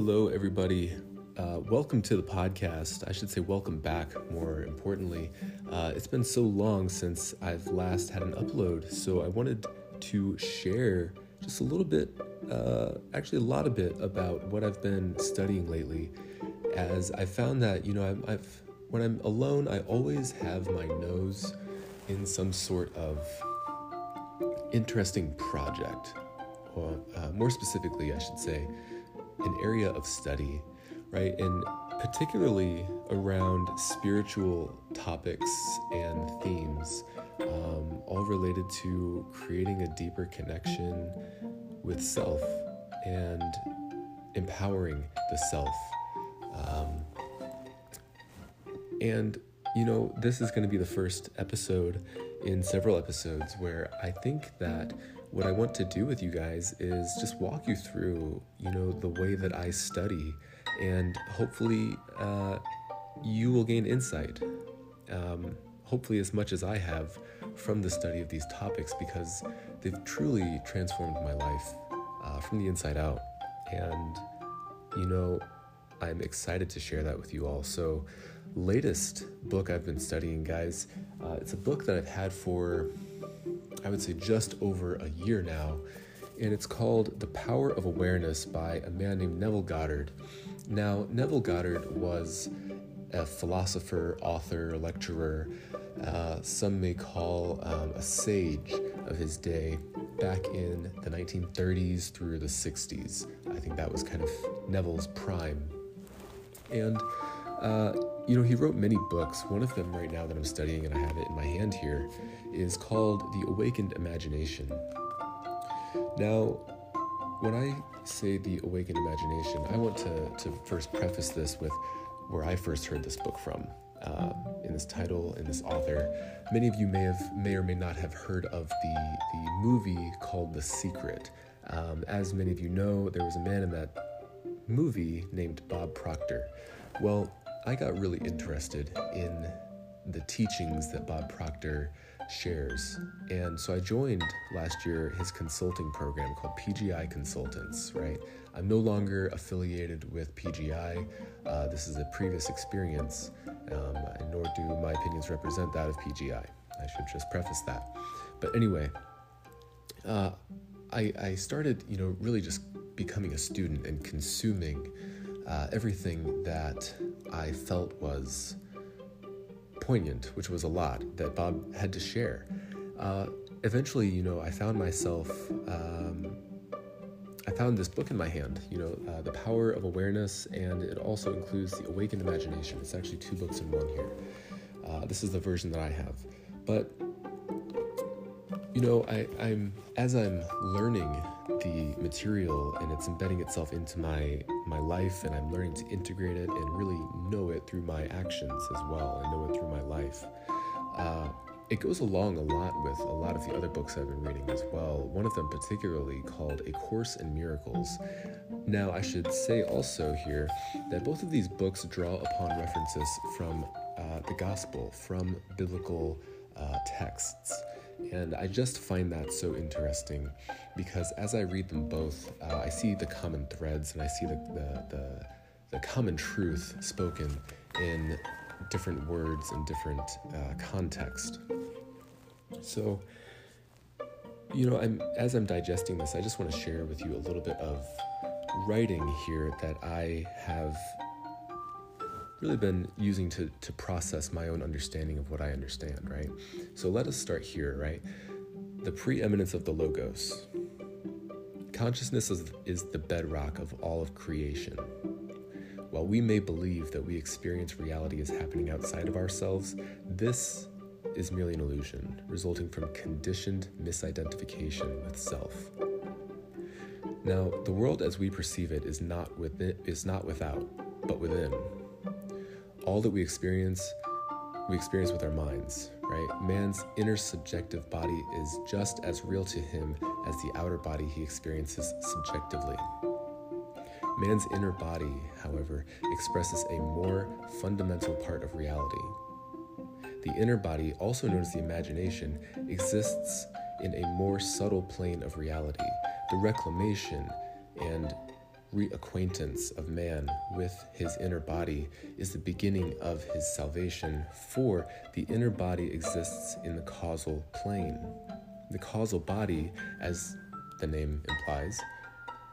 Hello, everybody. Uh, welcome to the podcast. I should say, welcome back, more importantly. Uh, it's been so long since I've last had an upload, so I wanted to share just a little bit, uh, actually, a lot of bit about what I've been studying lately. As I found that, you know, I've, I've when I'm alone, I always have my nose in some sort of interesting project, or uh, more specifically, I should say, an area of study, right? And particularly around spiritual topics and themes, um, all related to creating a deeper connection with self and empowering the self. Um, and, you know, this is going to be the first episode in several episodes where I think that what I want to do with you guys is just walk you through, you know, the way that I study, and hopefully uh, you will gain insight. Um, hopefully, as much as I have from the study of these topics, because they've truly transformed my life uh, from the inside out. And, you know, I'm excited to share that with you all. So, latest book I've been studying, guys, uh, it's a book that I've had for I would say just over a year now, and it's called The Power of Awareness by a man named Neville Goddard. Now, Neville Goddard was a philosopher, author, lecturer, uh, some may call um, a sage of his day back in the 1930s through the 60s. I think that was kind of Neville's prime. And uh, you know, he wrote many books. One of them, right now, that I'm studying and I have it in my hand here, is called The Awakened Imagination. Now, when I say The Awakened Imagination, I want to, to first preface this with where I first heard this book from. Uh, in this title, in this author, many of you may have, may or may not have heard of the the movie called The Secret. Um, as many of you know, there was a man in that movie named Bob Proctor. Well, I got really interested in the teachings that Bob Proctor shares. And so I joined last year his consulting program called PGI Consultants, right? I'm no longer affiliated with PGI. Uh, this is a previous experience, um, and nor do my opinions represent that of PGI. I should just preface that. But anyway, uh, I, I started, you know, really just becoming a student and consuming uh, everything that I felt was poignant, which was a lot that Bob had to share. Uh, eventually, you know, I found myself. Um, I found this book in my hand, you know, uh, The Power of Awareness, and it also includes The Awakened Imagination. It's actually two books in one here. Uh, this is the version that I have. But, you know, I, I'm as I'm learning the material and it's embedding itself into my my life and I'm learning to integrate it and really know it through my actions as well and know it through my life. Uh, it goes along a lot with a lot of the other books I've been reading as well. One of them, particularly called A Course in Miracles. Now, I should say also here that both of these books draw upon references from uh, the gospel, from biblical uh, texts. And I just find that so interesting because as I read them both, uh, I see the common threads and I see the, the, the, the, common truth spoken in different words and different uh, context. So, you know, I'm, as I'm digesting this, I just want to share with you a little bit of writing here that I have really been using to, to process my own understanding of what I understand, right? So let us start here, right? The preeminence of the Logos. Consciousness is, is the bedrock of all of creation. While we may believe that we experience reality as happening outside of ourselves, this is merely an illusion, resulting from conditioned misidentification with self. Now, the world as we perceive it is not within, is not without, but within all that we experience, we experience with our minds, right? Man's inner subjective body is just as real to him as the outer body he experiences subjectively. Man's inner body, however, expresses a more fundamental part of reality. The inner body, also known as the imagination, exists in a more subtle plane of reality. The reclamation and reacquaintance of man with his inner body is the beginning of his salvation, for the inner body exists in the causal plane. The causal body, as the name implies,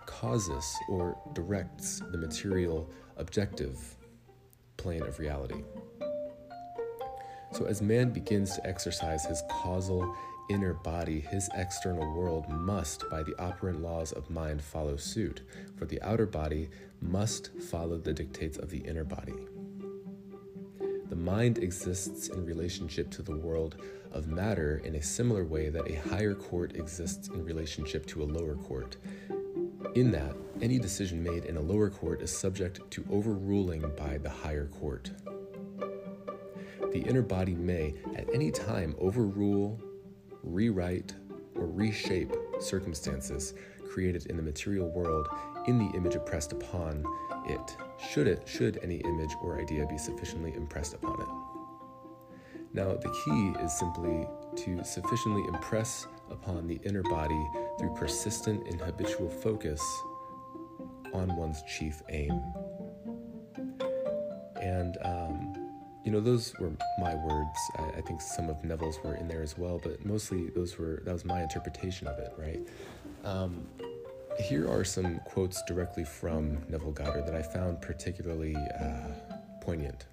causes or directs the material objective plane of reality. So, as man begins to exercise his causal inner body, his external world must, by the operant laws of mind, follow suit, for the outer body must follow the dictates of the inner body. The mind exists in relationship to the world of matter in a similar way that a higher court exists in relationship to a lower court. In that, any decision made in a lower court is subject to overruling by the higher court. The inner body may, at any time, overrule rewrite, or reshape circumstances created in the material world in the image impressed upon it, should it should any image or idea be sufficiently impressed upon it. Now, the key is simply to sufficiently impress upon the inner body through persistent and habitual focus on one's chief aim. And um, you know those were my words. I, I, think some of neville's were in there as well but mostly those were that was my interpretation of it right? Um, here are some quotes directly from neville goddard that i found particularly uh, poignant.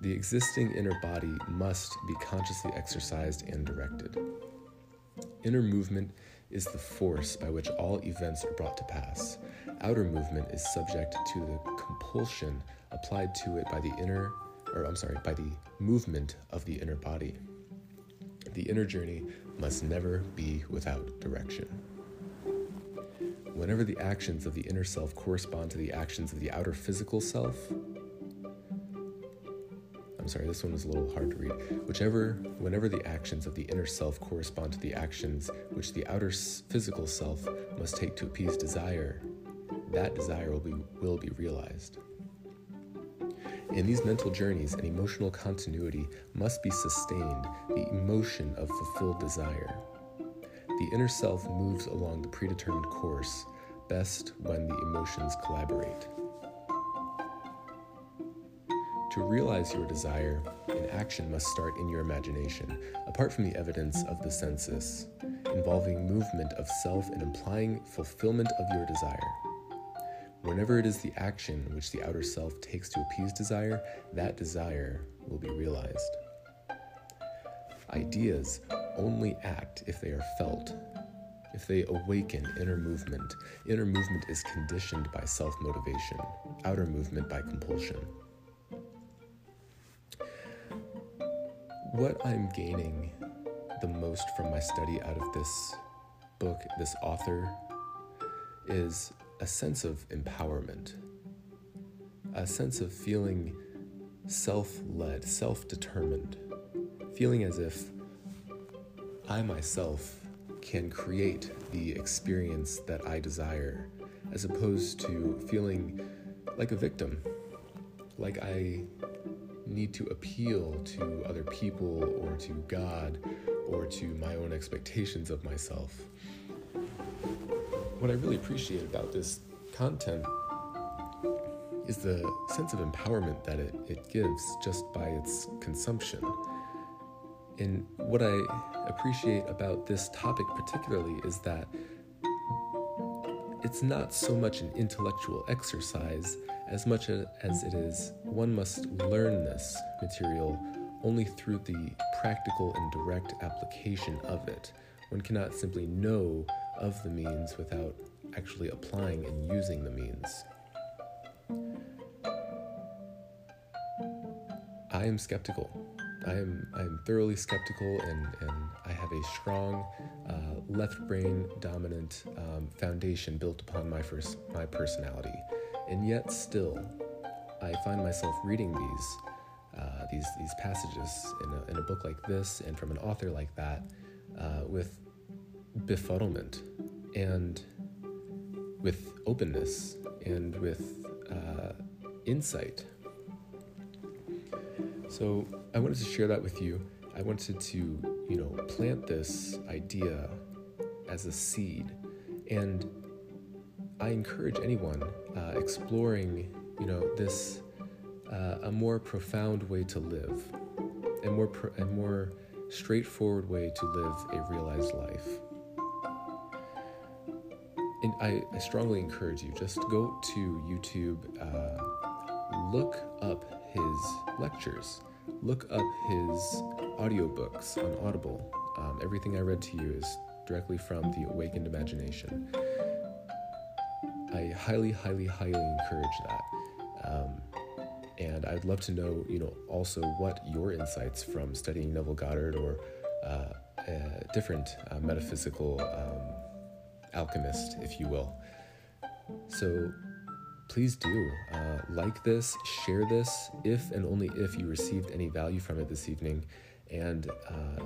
The existing inner body must be consciously exercised and directed. Inner movement is the force by which all events are brought to pass. Outer movement is subject to the compulsion applied to it by the inner, or I'm sorry, by the movement of the inner body. The inner journey must never be without direction. Whenever the actions of the inner self correspond to the actions of the outer physical self, I'm sorry, this one was a little hard to read. Whichever, whenever the actions of the inner self correspond to the actions which the outer physical self must take to appease desire, that desire will be, will be realized. In these mental journeys, an emotional continuity must be sustained, the emotion of fulfilled desire. The inner self moves along the predetermined course, best when the emotions collaborate. To realize your desire, an action must start in your imagination, apart from the evidence of the senses, involving movement of self and implying fulfillment of your desire. Whenever it is the action which the outer self takes to appease desire, that desire will be realized. Ideas only act if they are felt, if they awaken inner movement. Inner movement is conditioned by self motivation, outer movement by compulsion. What I'm gaining the most from my study out of this book, this author, is a sense of empowerment, a sense of feeling self led, self determined, feeling as if I myself can create the experience that I desire, as opposed to feeling like a victim, like I need to appeal to other people or to God or to my own expectations of myself what I really appreciate about this content is the sense of empowerment that it, it gives just by its consumption. And what I appreciate about this topic particularly is that it's not so much an intellectual exercise as much as it is one must learn this material only through the practical and direct application of it. One cannot simply know of the means without actually applying and using the means. I am skeptical. I am I am thoroughly skeptical, and and I have a strong uh, left brain dominant um, foundation built upon my first my personality, and yet still, I find myself reading these uh, these these passages in a, in a book like this and from an author like that uh, with befuddlement and with openness and with uh, insight. So I wanted to share that with you. I wanted to, you know, plant this idea as a seed. And I encourage anyone uh, exploring, you know, this uh, a more profound way to live, a more pro- a more straightforward way to live a realized life. I, I strongly encourage you just go to YouTube, uh, look up his lectures, look up his audiobooks on Audible. Um, everything I read to you is directly from the Awakened Imagination. I highly, highly, highly encourage that. Um, and I'd love to know, you know, also what your insights from studying Neville Goddard or uh, a different uh, metaphysical um, alchemist, if you will. So please do uh, like this, share this, if and only if you received any value from it this evening. And uh,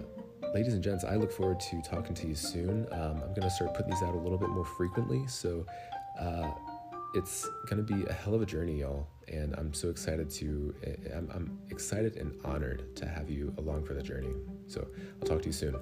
ladies and gents, I look forward to talking to you soon. Um, I'm going to start putting these out a little bit more frequently. So uh, it's going to be a hell of a journey, y'all. And I'm so excited to, I'm, I'm excited and honored to have you along for the journey. So I'll talk to you soon.